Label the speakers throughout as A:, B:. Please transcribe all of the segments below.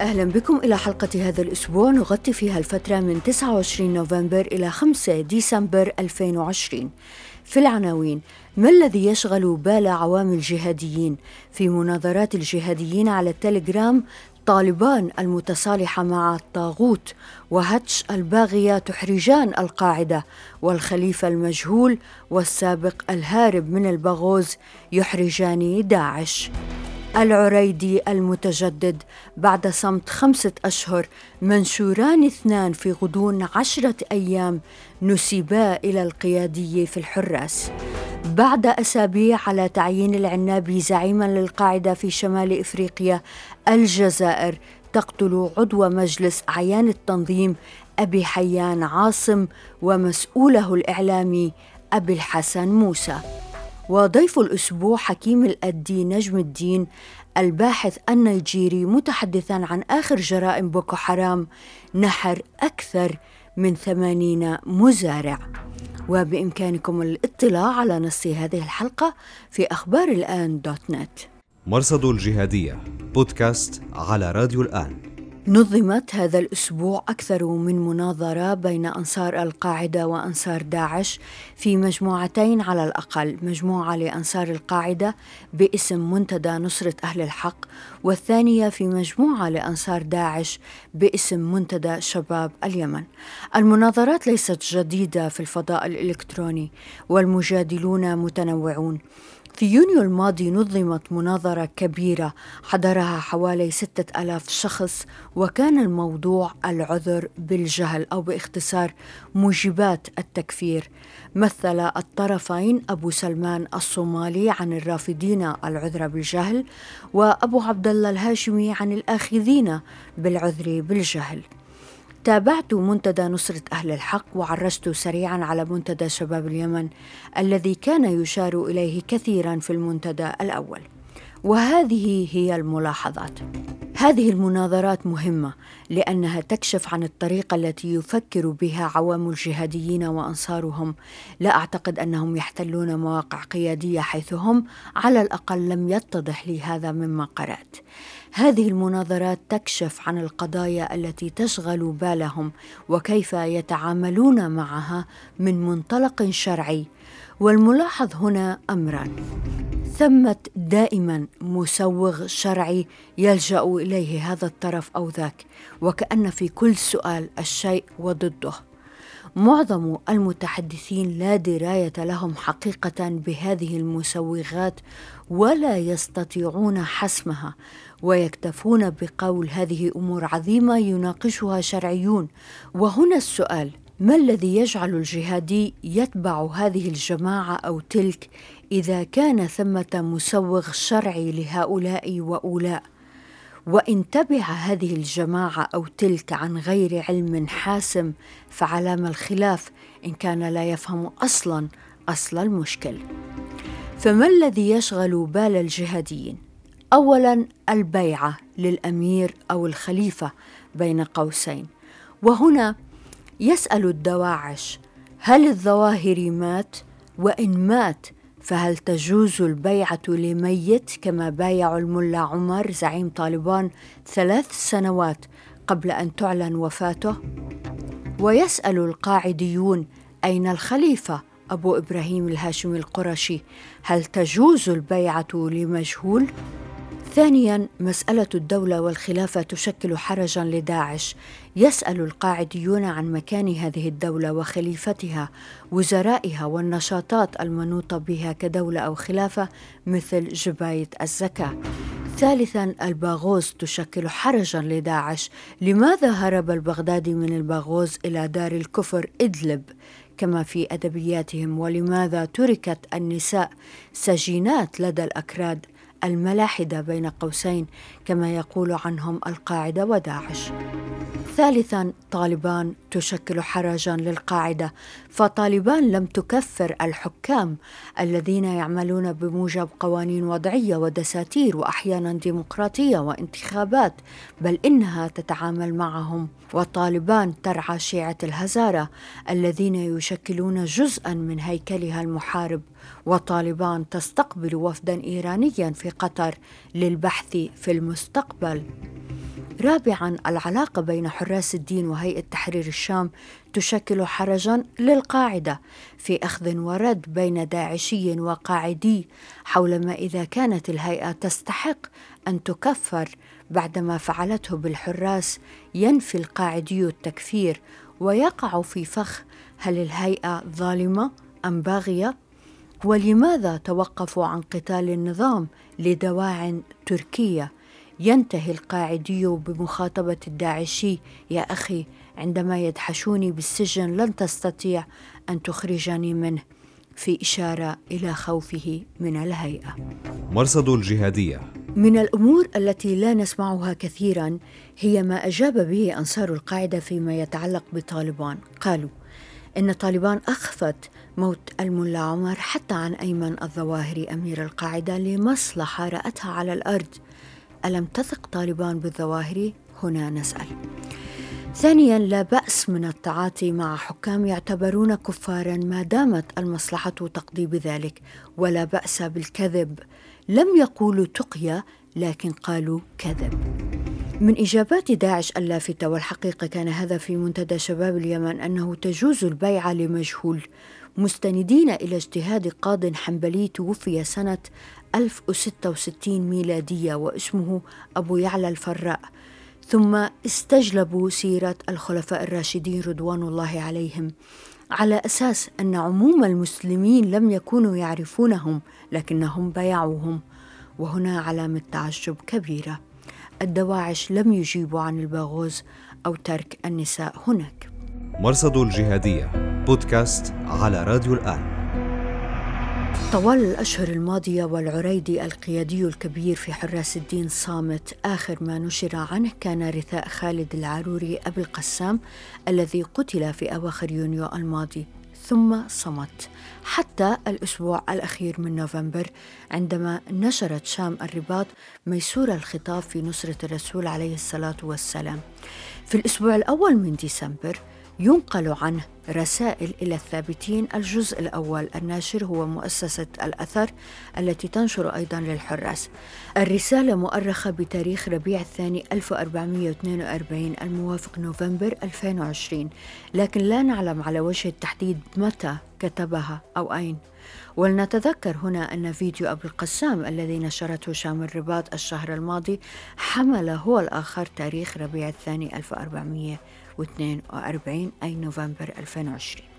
A: أهلا بكم إلى حلقة هذا الأسبوع. نغطي فيها الفترة من 29 نوفمبر إلى 5 ديسمبر 2020 في العناوين ما الذي يشغل بال عوام الجهاديين؟ في مناظرات الجهاديين على التليجرام طالبان المتصالحة مع الطاغوت وهتش الباغية تحرجان القاعدة والخليفة المجهول والسابق الهارب من البغوز يحرجان داعش. العريدي المتجدد بعد صمت خمسة أشهر منشوران اثنان في غضون عشرة أيام نسبا إلى القيادي في الحراس. بعد أسابيع على تعيين العنابي زعيما للقاعدة في شمال إفريقيا الجزائر تقتل عضو مجلس أعيان التنظيم أبي حيان عاصم ومسؤوله الإعلامي أبي الحسن موسى. وضيف الأسبوع حكيم الأدي نجم الدين الباحث النيجيري متحدثا عن آخر جرائم بوكو حرام نحر أكثر من ثمانين مزارع. وبإمكانكم الاطلاع على نص هذه الحلقة في أخبار الآن dot net.
B: مرصد الجهادية بودكاست على راديو الآن.
A: نظمت هذا الأسبوع أكثر من مناظرة بين أنصار القاعدة وأنصار داعش في مجموعتين على الأقل مجموعة لأنصار القاعدة باسم منتدى نصرة أهل الحق والثانية في مجموعة لأنصار داعش باسم منتدى شباب اليمن. المناظرات ليست جديدة في الفضاء الإلكتروني والمجادلون متنوعون. في يونيو الماضي نظمت مناظرة كبيرة حضرها حوالي ستة ألاف شخص وكان الموضوع العذر بالجهل أو باختصار موجبات التكفير. مثل الطرفين أبو سلمان الصومالي عن الرافضين العذر بالجهل وأبو عبد الله الهاشمي عن الآخذين بالعذر بالجهل. تابعت منتدى نصرة أهل الحق وعرجت سريعا على منتدى شباب اليمن الذي كان يشار إليه كثيرا في المنتدى الأول. وهذه هي الملاحظات. هذه المناظرات مهمة لأنها تكشف عن الطريقة التي يفكر بها عوام الجهاديين وأنصارهم. لا أعتقد أنهم يحتلون مواقع قيادية حيث هم على الأقل لم يتضح لي هذا مما قرأت. هذه المناظرات تكشف عن القضايا التي تشغل بالهم وكيف يتعاملون معها من منطلق شرعي. والملاحظ هنا أمران. ثمة دائما مسوغ شرعي يلجأ إليه هذا الطرف أو ذاك وكأن في كل سؤال الشيء وضده. معظم المتحدثين لا دراية لهم حقيقة بهذه المسوغات ولا يستطيعون حسمها ويكتفون بقول هذه أمور عظيمة يناقشها شرعيون. وهنا السؤال ما الذي يجعل الجهادي يتبع هذه الجماعة أو تلك إذا كان ثمة مسوغ شرعي لهؤلاء وأولاء؟ وان تبع هذه الجماعة أو تلك عن غير علم حاسم فعلام الخلاف إن كان لا يفهم أصلا أصل المشكل. فما الذي يشغل بال الجهاديين؟ اولا البيعة للأمير أو الخليفة بين قوسين. وهنا يسأل الدواعش هل الظواهر مات؟ وإن مات فهل تجوز البيعة لميت كما بايع الملا عمر زعيم طالبان ثلاث سنوات قبل أن تعلن وفاته؟ ويسأل القاعديون أين الخليفة أبو إبراهيم الهاشمي القرشي هل تجوز البيعة لمجهول؟ ثانيا مسألة الدولة والخلافة تشكل حرجا لداعش. يسأل القاعديون عن مكان هذه الدولة وخليفتها وزرائها والنشاطات المنوطة بها كدولة أو خلافة مثل جباية الزكاة. ثالثا الباغوز تشكل حرجا لداعش. لماذا هرب البغدادي من الباغوز إلى دار الكفر إدلب؟ كما في أدبياتهم ولماذا تركت النساء سجينات لدى الأكراد؟ الملاحدة بين قوسين كما يقول عنهم القاعدة وداعش. ثالثا طالبان تشكل حرجا للقاعدة فطالبان لم تكفر الحكام الذين يعملون بموجب قوانين وضعية ودساتير واحيانا ديمقراطية وانتخابات بل إنها تتعامل معهم. وطالبان ترعى شيعة الهزارة الذين يشكلون جزءا من هيكلها المحارب. وطالبان تستقبل وفدا ايرانيا في قطر للبحث في المستقبل رابعا العلاقة بين حراس الدين وهيئة تحرير الشام تشكل حرجا للقاعدة في أخذ ورد بين داعشي وقاعدي حول ما إذا كانت الهيئة تستحق أن تكفر بعدما فعلته بالحراس ينفي القاعدي التكفير ويقع في فخ هل الهيئة ظالمة أم باغية؟ ولماذا توقفوا عن قتال النظام لدواع تركية ينتهي القاعدي بمخاطبة الداعشي. يا أخي عندما يدحشوني بالسجن لن تستطيع أن تخرجني منه. في إشارة إلى خوفه من الهيئة.
B: مرصد الجهادية.
A: من الأمور التي لا نسمعها كثيرا هي ما أجاب به أنصار القاعدة فيما يتعلق بطالبان. قالوا إن طالبان أخفت موت الملا عمر حتى عن أيمن الظواهري أمير القاعدة لمصلحة رأتها على الأرض. ألم تثق طالبان بالظواهر؟ هنا نسأل. ثانيا لا بأس من التعاطي مع حكام يعتبرون كفارا ما دامت المصلحة تقضي بذلك ولا بأس بالكذب لم يقولوا تقيا لكن قالوا كذب من إجابات داعش اللافتة والحقيقة كان هذا في منتدى شباب اليمن أنه تجوز البيعة لمجهول مستندين إلى اجتهاد قاض حنبلي توفي سنة 1066 ميلادية واسمه أبو يعلى الفراء. ثم استجلبوا سيرة الخلفاء الراشدين رضوان الله عليهم على أساس أن عموم المسلمين لم يكونوا يعرفونهم لكنهم بيعوهم وهنا علامة تعجب كبيرة. الدواعش لم يجيبوا عن الباغوز أو ترك النساء هناك.
B: مرصد الجهادية بودكاست على راديو الآن.
A: طوال الأشهر الماضية والعريدي القيادي الكبير في حراس الدين صامت آخر ما نشر عنه كان رثاء خالد العروري أبي القسام الذي قتل في أواخر يونيو الماضي ثم صمت. حتى الأسبوع الأخير من نوفمبر عندما نشرت شام الرباط ميسور الخطاب في نصرة الرسول عليه الصلاة والسلام. في الأسبوع الأول من ديسمبر ينقل عنه رسائل إلى الثابتين. الجزء الأول الناشر هو مؤسسة الأثر التي تنشر أيضا للحراس. الرسالة مؤرخة بتاريخ ربيع الثاني 1442 الموافق نوفمبر 2020 لكن لا نعلم على وجه التحديد متى كتبها أو أين. ولنتذكر هنا أن فيديو أبو القسام الذي نشرته شام الرباط الشهر الماضي حمل هو الآخر تاريخ ربيع الثاني 1400 42 أي نوفمبر 2020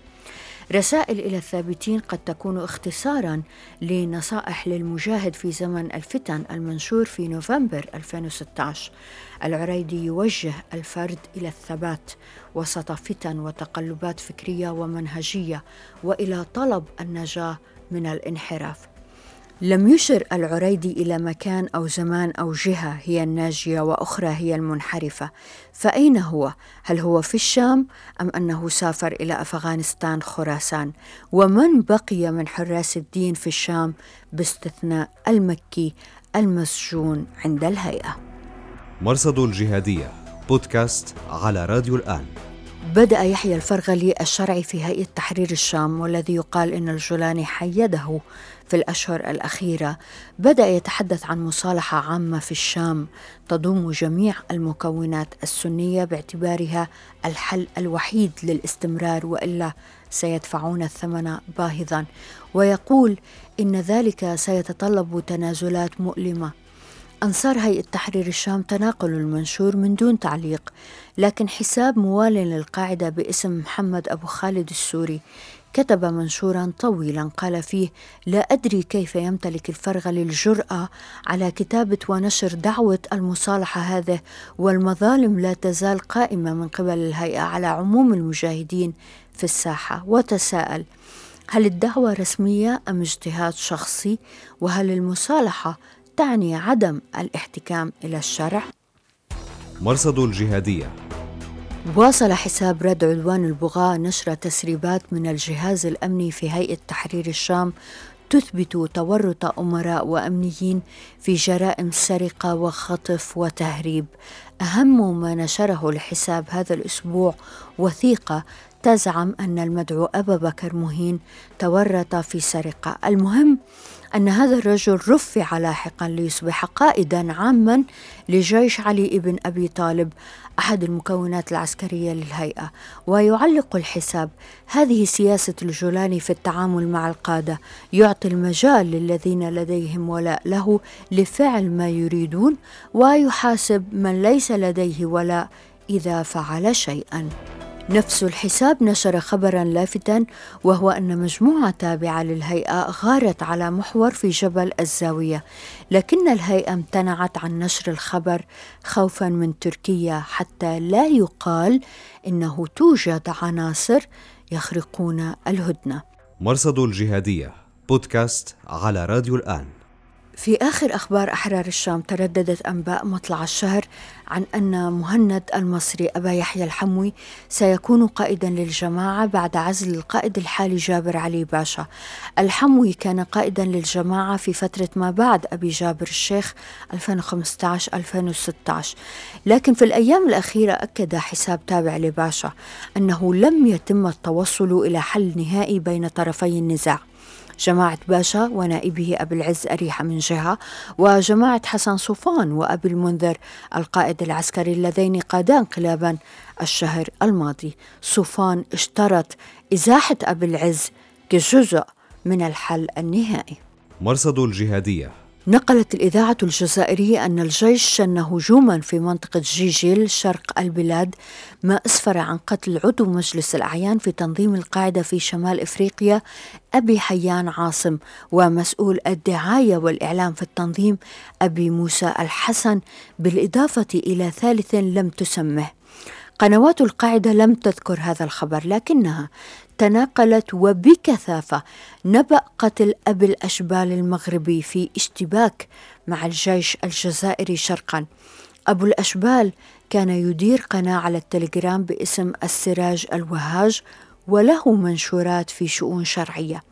A: رسائل إلى الثابتين قد تكون اختصارا لنصائح للمجاهد في زمن الفتن المنشور في نوفمبر 2016 العريدي يوجه الفرد إلى الثبات وسط فتن وتقلبات فكرية ومنهجية وإلى طلب النجاة من الانحراف. لم يشر العريدي إلى مكان أو زمان أو جهة هي الناجية وأخرى هي المنحرفة. فأين هو؟ هل هو في الشام أم أنه سافر إلى أفغانستان خراسان؟ ومن بقي من حراس الدين في الشام باستثناء المكي المسجون عند الهيئة؟
B: مرصد الجهادية بودكاست على راديو الآن.
A: بدأ يحيى الفرغلي الشرعي في هيئة تحرير الشام والذي يقال إن الجولاني حيده في الأشهر الأخيرة. بدأ يتحدث عن مصالحة عامة في الشام. تضم جميع المكونات السنية باعتبارها الحل الوحيد للاستمرار وإلا سيدفعون الثمن باهظا. ويقول إن ذلك سيتطلب تنازلات مؤلمة. أنصار هيئة تحرير الشام تناقلوا المنشور من دون تعليق لكن حساب موال للقاعدة باسم محمد أبو خالد السوري كتب منشورا طويلا قال فيه لا أدري كيف يمتلك الفرغل الجرأة على كتابة ونشر دعوة المصالحة هذه والمظالم لا تزال قائمة من قبل الهيئة على عموم المجاهدين في الساحة. وتساءل هل الدعوة رسمية أم اجتهاد شخصي؟ وهل المصالحة تعني عدم الاحتكام إلى الشرع؟
B: مرصد الجهادية
A: واصل حساب رد عدوان البغاة نشر تسريبات من الجهاز الأمني في هيئة تحرير الشام تثبت تورط أمراء وأمنيين في جرائم سرقة وخطف وتهريب أهم ما نشره الحساب هذا الأسبوع وثيقة تزعم أن المدعو أبا بكر مهين تورط في سرقة. المهم أن هذا الرجل رفع لاحقا ليصبح قائدا عاما لجيش علي بن أبي طالب أحد المكونات العسكرية للهيئة ويعلق الحساب. هذه سياسة الجولاني في التعامل مع القادة. يعطي المجال للذين لديهم ولاء له لفعل ما يريدون ويحاسب من ليس لديه ولاء إذا فعل شيئا. نفس الحساب نشر خبرا لافتا وهو أن مجموعة تابعة للهيئة غارت على محور في جبل الزاوية. لكن الهيئة امتنعت عن نشر الخبر خوفا من تركيا حتى لا يقال إنه توجد عناصر يخرقون الهدنة.
B: مرصد الجهادية بودكاست على راديو الآن.
A: في آخر أخبار أحرار الشام ترددت أنباء مطلع الشهر عن أن مهند المصري أبا يحيى الحموي سيكون قائدا للجماعة بعد عزل القائد الحالي جابر علي باشا. الحموي كان قائدا للجماعة في فترة ما بعد أبي جابر الشيخ 2015-2016 لكن في الأيام الأخيرة أكد حساب تابع لباشا أنه لم يتم التوصل إلى حل نهائي بين طرفي النزاع. جماعة باشا ونائبه أبي العز أريحة من جهة وجماعة حسن صوفان وأبي المنذر القائد العسكري اللذين قادا انقلابا الشهر الماضي. صوفان اشترط إزاحة أبي العز كجزء من الحل النهائي.
B: مرصد الجهادية.
A: نقلت الإذاعة الجزائرية أن الجيش شن هجوما في منطقة جيجيل شرق البلاد ما أسفر عن قتل عضو مجلس الأعيان في تنظيم القاعدة في شمال إفريقيا أبي حيان عاصم ومسؤول الدعاية والإعلام في التنظيم أبي موسى الحسن بالإضافة إلى ثالث لم تسمه. قنوات القاعدة لم تذكر هذا الخبر لكنها تناقلت وبكثافة. نبأ قتل أبي الأشبال المغربي في اشتباك مع الجيش الجزائري شرقا. أبو الأشبال كان يدير قناة على التليجرام باسم السراج الوهاج وله منشورات في شؤون شرعية.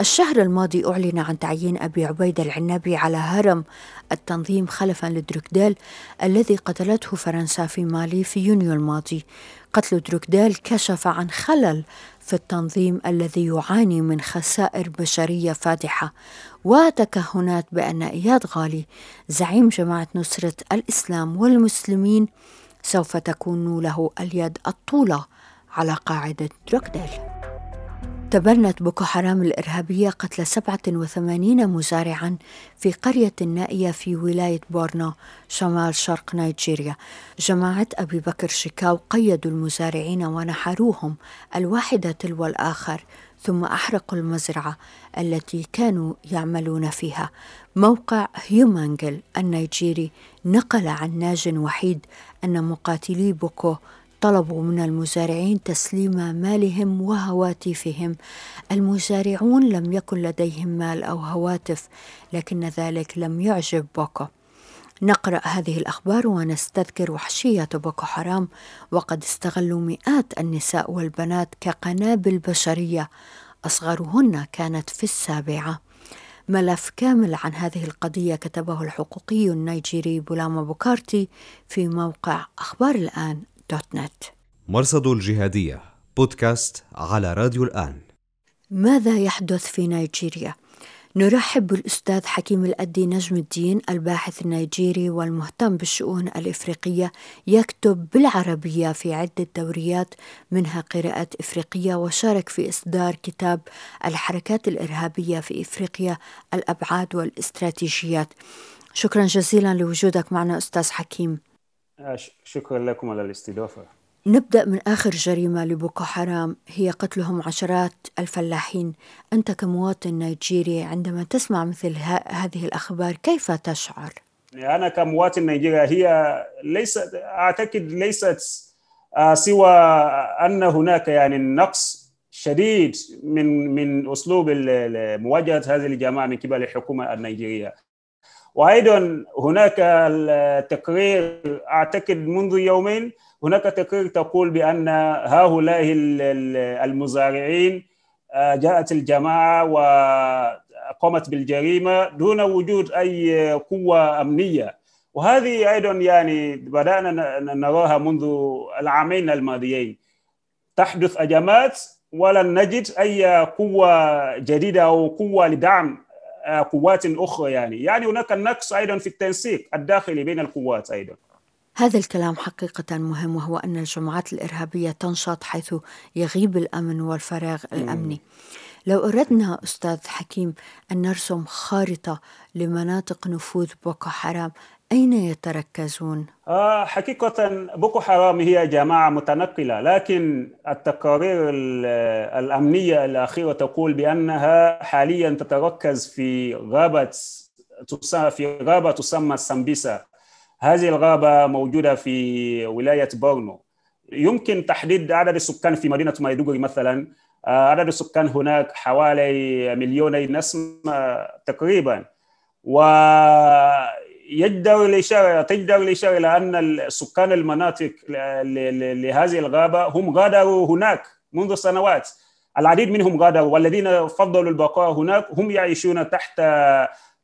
A: الشهر الماضي أعلن عن تعيين أبي عبيدة العنابي على هرم التنظيم خلفا لدروكديل الذي قتلته فرنسا في مالي في يونيو الماضي. قتل دروكديل كشف عن خلل في التنظيم الذي يعاني من خسائر بشرية فادحة. وتكهنات بأن إياد غالي زعيم جماعة نصرة الإسلام والمسلمين سوف تكون له اليد الطولى على قاعدة دروكديل تبنت بوكو حرام الإرهابية قتل 87 مزارعا في قرية نائية في ولاية بورنو شمال شرق نيجيريا. جماعة أبي بكر شيكاو قيدوا المزارعين ونحروهم الواحدة تلو الآخر ثم أحرقوا المزرعة التي كانوا يعملون فيها. موقع هيومانجل النيجيري نقل عن ناج وحيد أن مقاتلي بوكو طلبوا من المزارعين تسليم مالهم وهواتفهم. المزارعون لم يكن لديهم مال أو هواتف لكن ذلك لم يعجب بوكو. نقرأ هذه الأخبار ونستذكر وحشية بوكو حرام. وقد استغلوا مئات النساء والبنات كقنابل بشرية. أصغرهن كانت في السابعة. ملف كامل عن هذه القضية كتبه الحقوقي النيجيري بولاما بوكارتي في موقع أخبار الآن. dot net.
B: مرصد الجهادية بودكاست على راديو الآن.
A: ماذا يحدث في نيجيريا؟ نرحب بالأستاذ حكيم الأدي نجم الدين الباحث النيجيري والمهتم بالشؤون الإفريقية يكتب بالعربية في عدة دوريات منها قراءات إفريقية وشارك في إصدار كتاب الحركات الإرهابية في إفريقيا الأبعاد والإستراتيجيات. شكرا جزيلا لوجودك معنا أستاذ حكيم.
C: شكرا لكم على الاستضافة.
A: نبدأ من آخر جريمة لبوكو حرام. هي قتلهم عشرات الفلاحين. أنت كمواطن نيجيري عندما تسمع مثل هذه الأخبار كيف تشعر؟
C: أنا كمواطن نيجيري هي ليست أعتقد ليست آه، سوى أن هناك يعني نقص شديد من من أسلوب مواجهة هذه الجماعة من قبل الحكومة النيجيرية. وأيضا هناك التقرير أعتقد منذ يومين هناك تقرير تقول بأن هؤلاء المزارعين آه، جاءت الجماعة وقامت بالجريمة دون وجود أي قوة أمنية. وهذه أيضا يعني بدأنا نراها منذ العامين الماضيين. تحدث هجمات ولن نجد أي قوة جديدة أو قوة لدعم قوات أخرى يعني. يعني هناك نقص أيضا في التنسيق الداخلي بين القوات أيضا.
A: هذا الكلام حقيقة مهم وهو أن الجماعات الإرهابية تنشط حيث يغيب الأمن والفراغ الأمني. لو أردنا أستاذ حكيم أن نرسم خارطة لمناطق نفوذ بوكو حرام أين يتركزون؟
C: آه حقيقة بوكو حرام هي جماعة متنقلة لكن التقارير الأمنية الأخيرة تقول بأنها حاليا تتركز في غابة في غابة تسمى سامبيسا. هذه الغابة موجودة في ولاية بورنو. يمكن تحديد عدد السكان في مدينة مايدوغوري مثلا. آه، عدد السكان هناك حوالي مليوني نسمة تقريبا. و يجدر الإشارة تجدر الإشارة إلى أن سكان المناطق لهذه الغابة هم غادروا هناك منذ سنوات. العديد منهم غادروا. والذين فضلوا البقاء هناك هم يعيشون تحت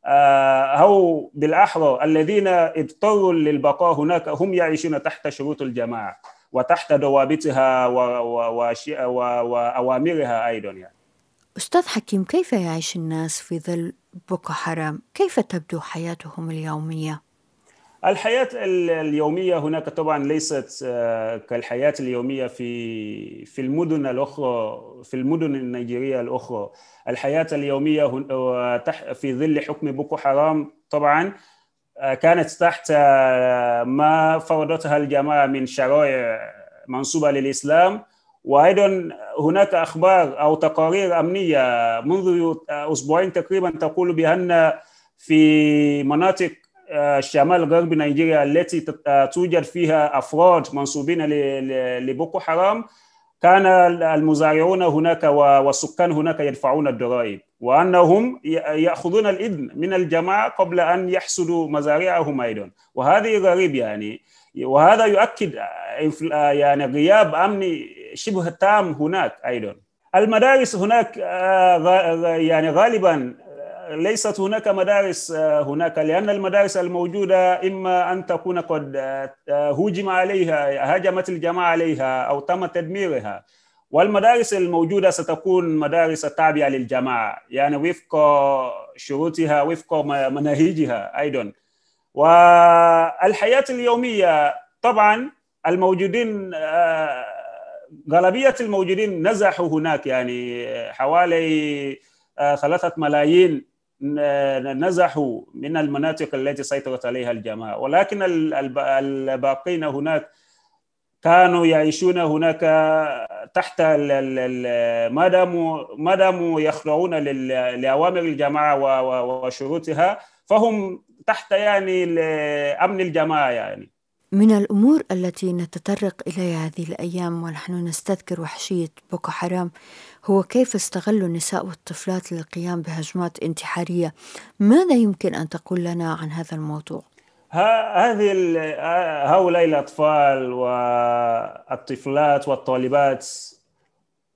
C: آه، أو بالأحرى. الذين اضطروا للبقاء هناك هم يعيشون تحت شروط الجماعة وتحت ضوابطها وأوامرها أيضا يعني.
A: أستاذ حكيم كيف يعيش الناس في ظل بوكو حرام؟ كيف تبدو حياتهم اليومية؟
C: الحياة اليومية هناك طبعا ليست آه، كالحياة اليومية في في المدن الأخرى في المدن النيجيرية الأخرى الحياة اليومية في ظل حكم بوكو حرام طبعا آه، كانت تحت آه، ما فرضتها الجماعة من شرائع منصوبة للإسلام وأيضا هناك أخبار أو تقارير أمنية منذ أسبوعين تقريبا تقول بأن في مناطق آه، شمال غرب نيجيريا التي توجد فيها افراد منصوبين لبوكو حرام كان المزارعون هناك والسكان هناك يدفعون الضرائب وأنهم يأخذون الإذن من الجماعة قبل أن يحصدوا مزارعهم أيضا. وهذه غريب يعني وهذا يؤكد يعني غياب أمني شبه تام هناك أيضا. المدارس هناك آه، يعني غالبا ليست هناك مدارس آه، هناك لأن المدارس الموجودة إما أن تكون قد آه، هجم عليها هاجمت الجماعة عليها أو تم تدميرها. والمدارس الموجودة ستكون مدارس تابعة للجماعة يعني وفق شروطها وفق مناهجها أيضا. والحياة اليومية طبعا الموجودين غالبية الموجودين نزحوا هناك يعني حوالي آه، ثلاثة ملايين نزحوا من المناطق التي سيطرت عليها الجماعة. ولكن الباقين هناك كانوا يعيشون هناك تحت ما داموا ما داموا يخضعون لأوامر الجماعة وشروطها فهم تحت يعني أمن الجماعة يعني.
A: من الأمور التي نتطرق إليها هذه الأيام ونحن نستذكر وحشية بوكو حرام هو كيف استغلوا النساء والطفلات للقيام بهجمات انتحارية ماذا يمكن أن تقول لنا عن هذا الموضوع؟
C: هذه هؤلاء الأطفال والطفلات والطالبات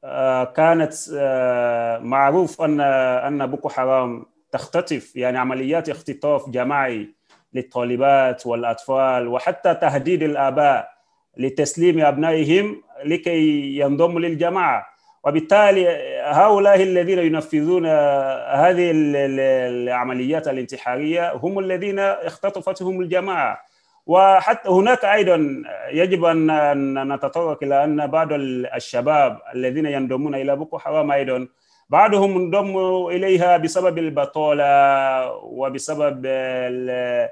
C: آه، كانت آه، معروف أن أن بوكو حرام تختطف يعني عمليات اختطاف جماعي للطالبات والأطفال وحتى تهديد الآباء لتسليم أبنائهم لكي ينضموا للجماعة. وبالتالي هؤلاء الذين ينفذون هذه العمليات الانتحارية هم الذين اختطفتهم الجماعة. وحتى هناك أيضا يجب أن نتطرق إلى أن بعض الشباب الذين ينضمون إلى بوكو حرام أيضا بعضهم انضموا إليها بسبب البطاله وبسبب آه،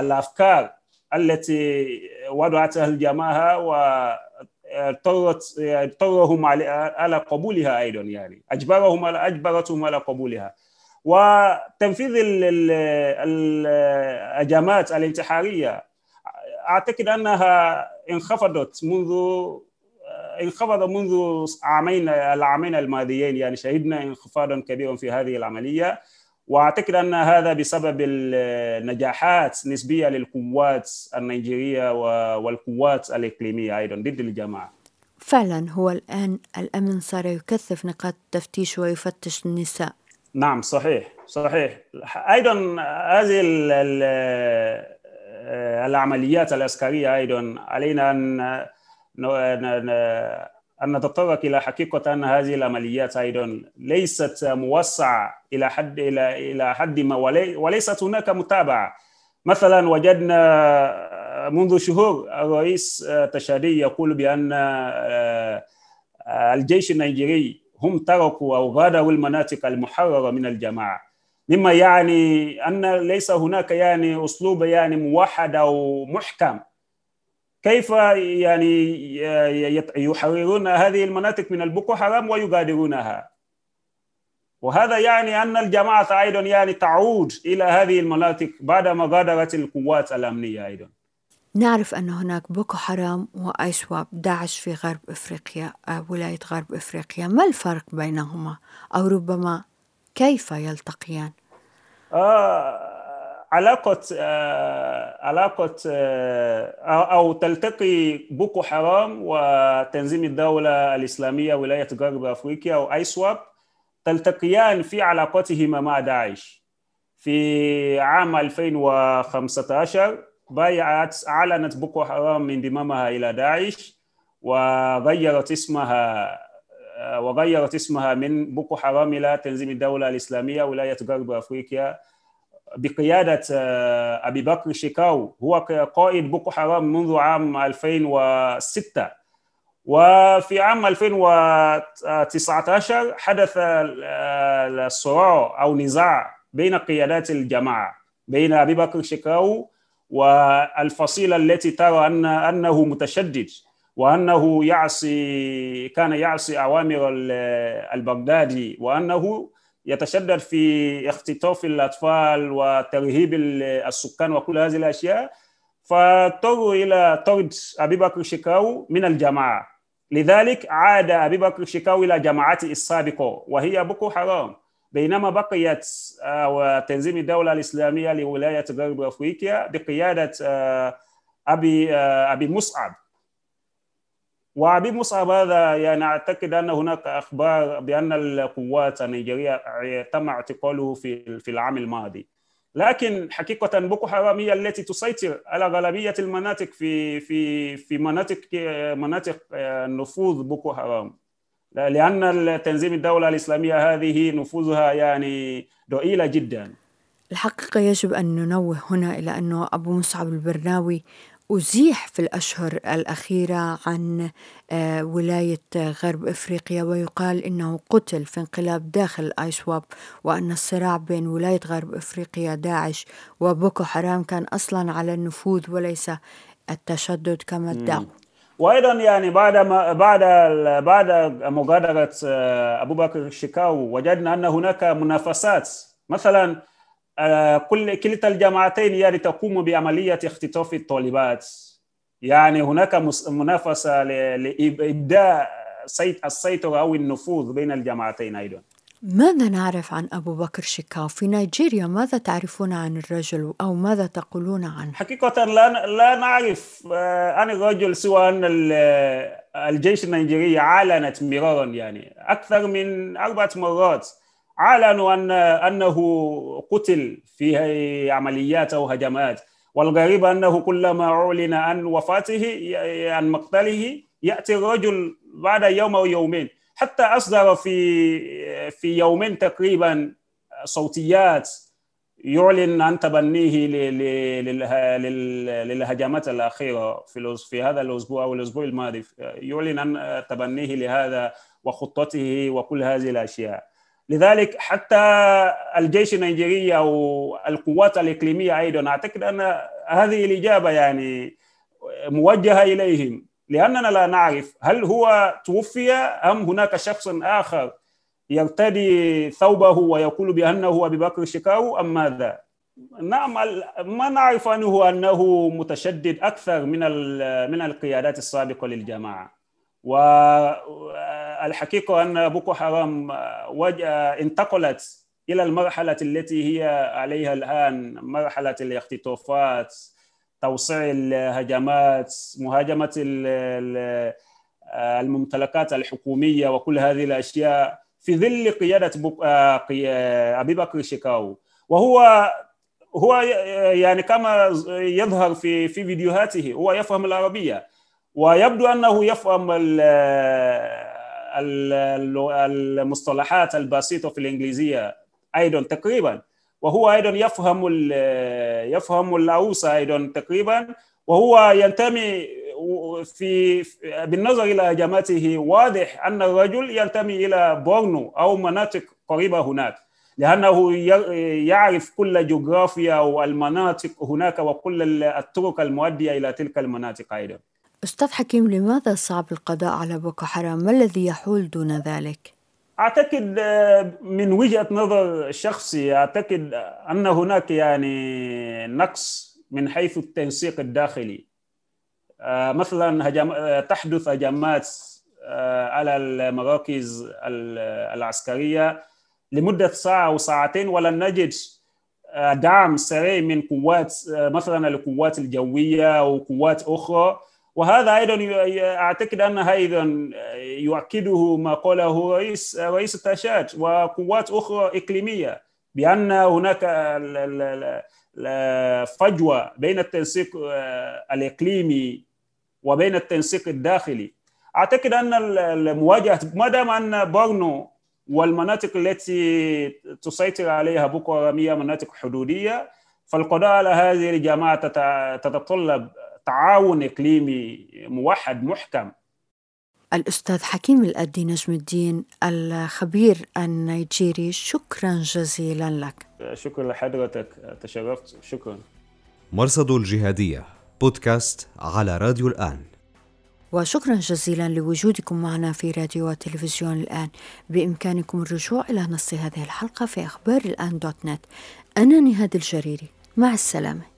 C: الأفكار التي وضعتها الجماعه واضطرت اضطرهم على قبولها أيضا يعني. أجبرهم على أجبرتهم على قبولها. وتنفيذ الهجمات الانتحارية أعتقد أنها انخفضت منذ انخفض منذ عامين العامين الماضيين يعني شهدنا انخفاضا كبيرا في هذه العملية وأعتقد أن هذا بسبب النجاحات نسبية للقوات النيجيرية والقوات الإقليمية أيضا ضد الجماعة.
A: فعلا هو الآن الأمن صار يكثف نقاط التفتيش ويفتش النساء.
C: نعم صحيح صحيح أيضا هذه العمليات العسكرية أيضا علينا أن أن نتطرق إلى حقيقة أن هذه العمليات أيضا ليست موسعة إلى حد إلى إلى حد ما وليست هناك متابعة. مثلا وجدنا منذ شهور الرئيس تشادي يقول بأن الجيش النيجيري هم تركوا أو غادروا المناطق المحررة من الجماعة. مما يعني أن ليس هناك يعني أسلوب يعني موحد أو محكم. كيف يعني يحررون هذه المناطق من البوكو حرام ويغادرونها. وهذا يعني أن الجماعة أيضا يعني تعود إلى هذه المناطق بعد ما غادرت القوات الأمنية أيضا.
A: نعرف أن هناك بوكو حرام وآيسواب داعش في غرب إفريقيا آه، ولاية غرب إفريقيا. ما الفرق بينهما؟ أو ربما كيف يلتقيان؟
C: آه علاقة آه، علاقة آه، أو تلتقي بوكو حرام وتنظيم الدولة الإسلامية ولاية غرب أفريقيا أو أيسواب تلتقيان في علاقتهما مع داعش. في عام 2015 بايعت أعلنت بوكو حرام انضمامها إلى داعش وغيرت اسمها آه، وغيرت اسمها من بوكو حرام إلى تنظيم الدولة الإسلامية ولاية غرب أفريقيا. بقيادة آه، أبي بكر شيكاو. هو قائد بوكو حرام منذ عام 2006 وفي عام 2019 حدث الصراع أو نزاع بين قيادات الجماعة بين أبي بكر شيكاو والفصيلة التي ترى أن أنه متشدد وأنه يعصي كان يعصي أوامر البغدادي وأنه يتشدد في اختطاف الأطفال وترهيب السكان وكل هذه الأشياء. فاضطروا إلى طرد أبي بكر شكاو من الجماعة. لذلك عاد أبي بكر شكاو إلى جماعته السابقة وهي بوكو حرام. بينما بقيت آه، تنظيم الدولة الإسلامية لولاية غرب أفريقيا بقيادة آه، أبي آه، أبي مصعب. وابي مصعب هذا يعني أعتقد أن هناك أخبار بأن القوات النيجيرية تم اعتقاله في في العام الماضي. لكن حقيقة بوكو حرام هي التي تسيطر على غالبية المناطق في في في مناطق مناطق نفوذ بوكو حرام. لأن تنظيم الدولة الإسلامية هذه نفوذها يعني ضئيلة جدا.
A: الحقيقة يجب أن ننوه هنا إلى أنه أبو مصعب البرناوي أزيح في الأشهر الأخيرة عن آه، ولاية غرب إفريقيا ويقال إنه قتل في انقلاب داخل آيسواب وأن الصراع بين ولاية غرب إفريقيا داعش وبوكو حرام كان أصلا على النفوذ وليس التشدد كما ادعوا
C: وأيضا يعني بعد ما بعد بعد مغادرة آه، أبو بكر الشكاو وجدنا أن هناك منافسات. مثلا آه، كل كلتا الجامعتين يعني تقوم بعملية اختطاف الطالبات. يعني هناك منافسة لإبداء السيطرة أو النفوذ بين الجامعتين أيضا.
A: ماذا نعرف عن أبو بكر شيكاو في نيجيريا؟ ماذا تعرفون عن الرجل أو ماذا تقولون عنه؟
C: حقيقة لا, لا نعرف آه، عن الرجل سوى أن الجيش النيجيري أعلنت مرارا يعني أكثر من أربعة مرات أعلنوا ان أنه قتل في عمليات أو هجمات. والغريب أنه كلما أعلن عن وفاته عن مقتله يأتي الرجل بعد يوم أو يومين. حتى أصدر في في يومين تقريبا صوتيات يعلن عن تبنيه للهجمات الأخيرة في في هذا الأسبوع أو الأسبوع الماضي. يعلن عن تبنيه لهذا وخطته وكل هذه الأشياء. لذلك حتى الجيش النيجيري أو القوات الإقليمية أيضا أعتقد أن هذه الإجابة يعني موجهة إليهم لأننا لا نعرف هل هو توفي أم هناك شخص آخر يرتدي ثوبه ويقول بأنه أبي بكر الشكاو أم ماذا؟ نعم ما نعرف عنه أنه متشدد أكثر من من القيادات السابقة للجماعة والحقيقة أن بوكو حرام انتقلت إلى المرحلة التي هي عليها الآن مرحلة الاختطافات توسيع الهجمات مهاجمة الممتلكات الحكومية وكل هذه الأشياء في ظل قيادة أبي بكر شيكاو. وهو هو يعني كما يظهر في في فيديوهاته هو يفهم العربية ويبدو أنه يفهم المصطلحات البسيطة في الإنجليزية أيضا تقريبا وهو أيضا يفهم يفهم الأوسى أيضا تقريبا وهو ينتمي في بالنظر إلى هجماته واضح أن الرجل ينتمي إلى بورنو أو مناطق قريبة هناك لأنه يعرف كل جغرافيا والمناطق هناك وكل الطرق المؤدية إلى تلك المناطق أيضا.
A: أستاذ حكيم لماذا صعب القضاء على بوكو حرام؟ ما الذي يحول دون ذلك؟
C: أعتقد من وجهة نظر شخصي أعتقد أن هناك يعني نقص من حيث التنسيق الداخلي مثلا هجم تحدث هجمات على المراكز العسكرية لمدة ساعة أو ساعتين ولن نجد دعم سريع من قوات مثلا القوات الجوية أو قوات أخرى وهذا أيضا أعتقد أن أيضا يؤكده ما قاله رئيس رئيس التاشات وقوات أخرى إقليمية بأن هناك فجوة بين التنسيق الإقليمي وبين التنسيق الداخلي. أعتقد أن المواجهة ما دام أن بورنو والمناطق التي تسيطر عليها بوكو حرام هي مناطق حدودية فالقضاء على هذه الجماعة تتطلب تعاون إقليمي موحد محكم.
A: الأستاذ حكيم الأدي نجم الدين الخبير النيجيري شكرا جزيلا لك.
C: شكرا لحضرتك تشرفت. شكرا.
B: مرصد الجهادية بودكاست على راديو الآن.
A: وشكرا جزيلا لوجودكم معنا في راديو وتلفزيون الآن. بإمكانكم الرجوع إلى نص هذه الحلقة في أخبار الآن دوت نت. أنا نهاد الجريري. مع السلامة.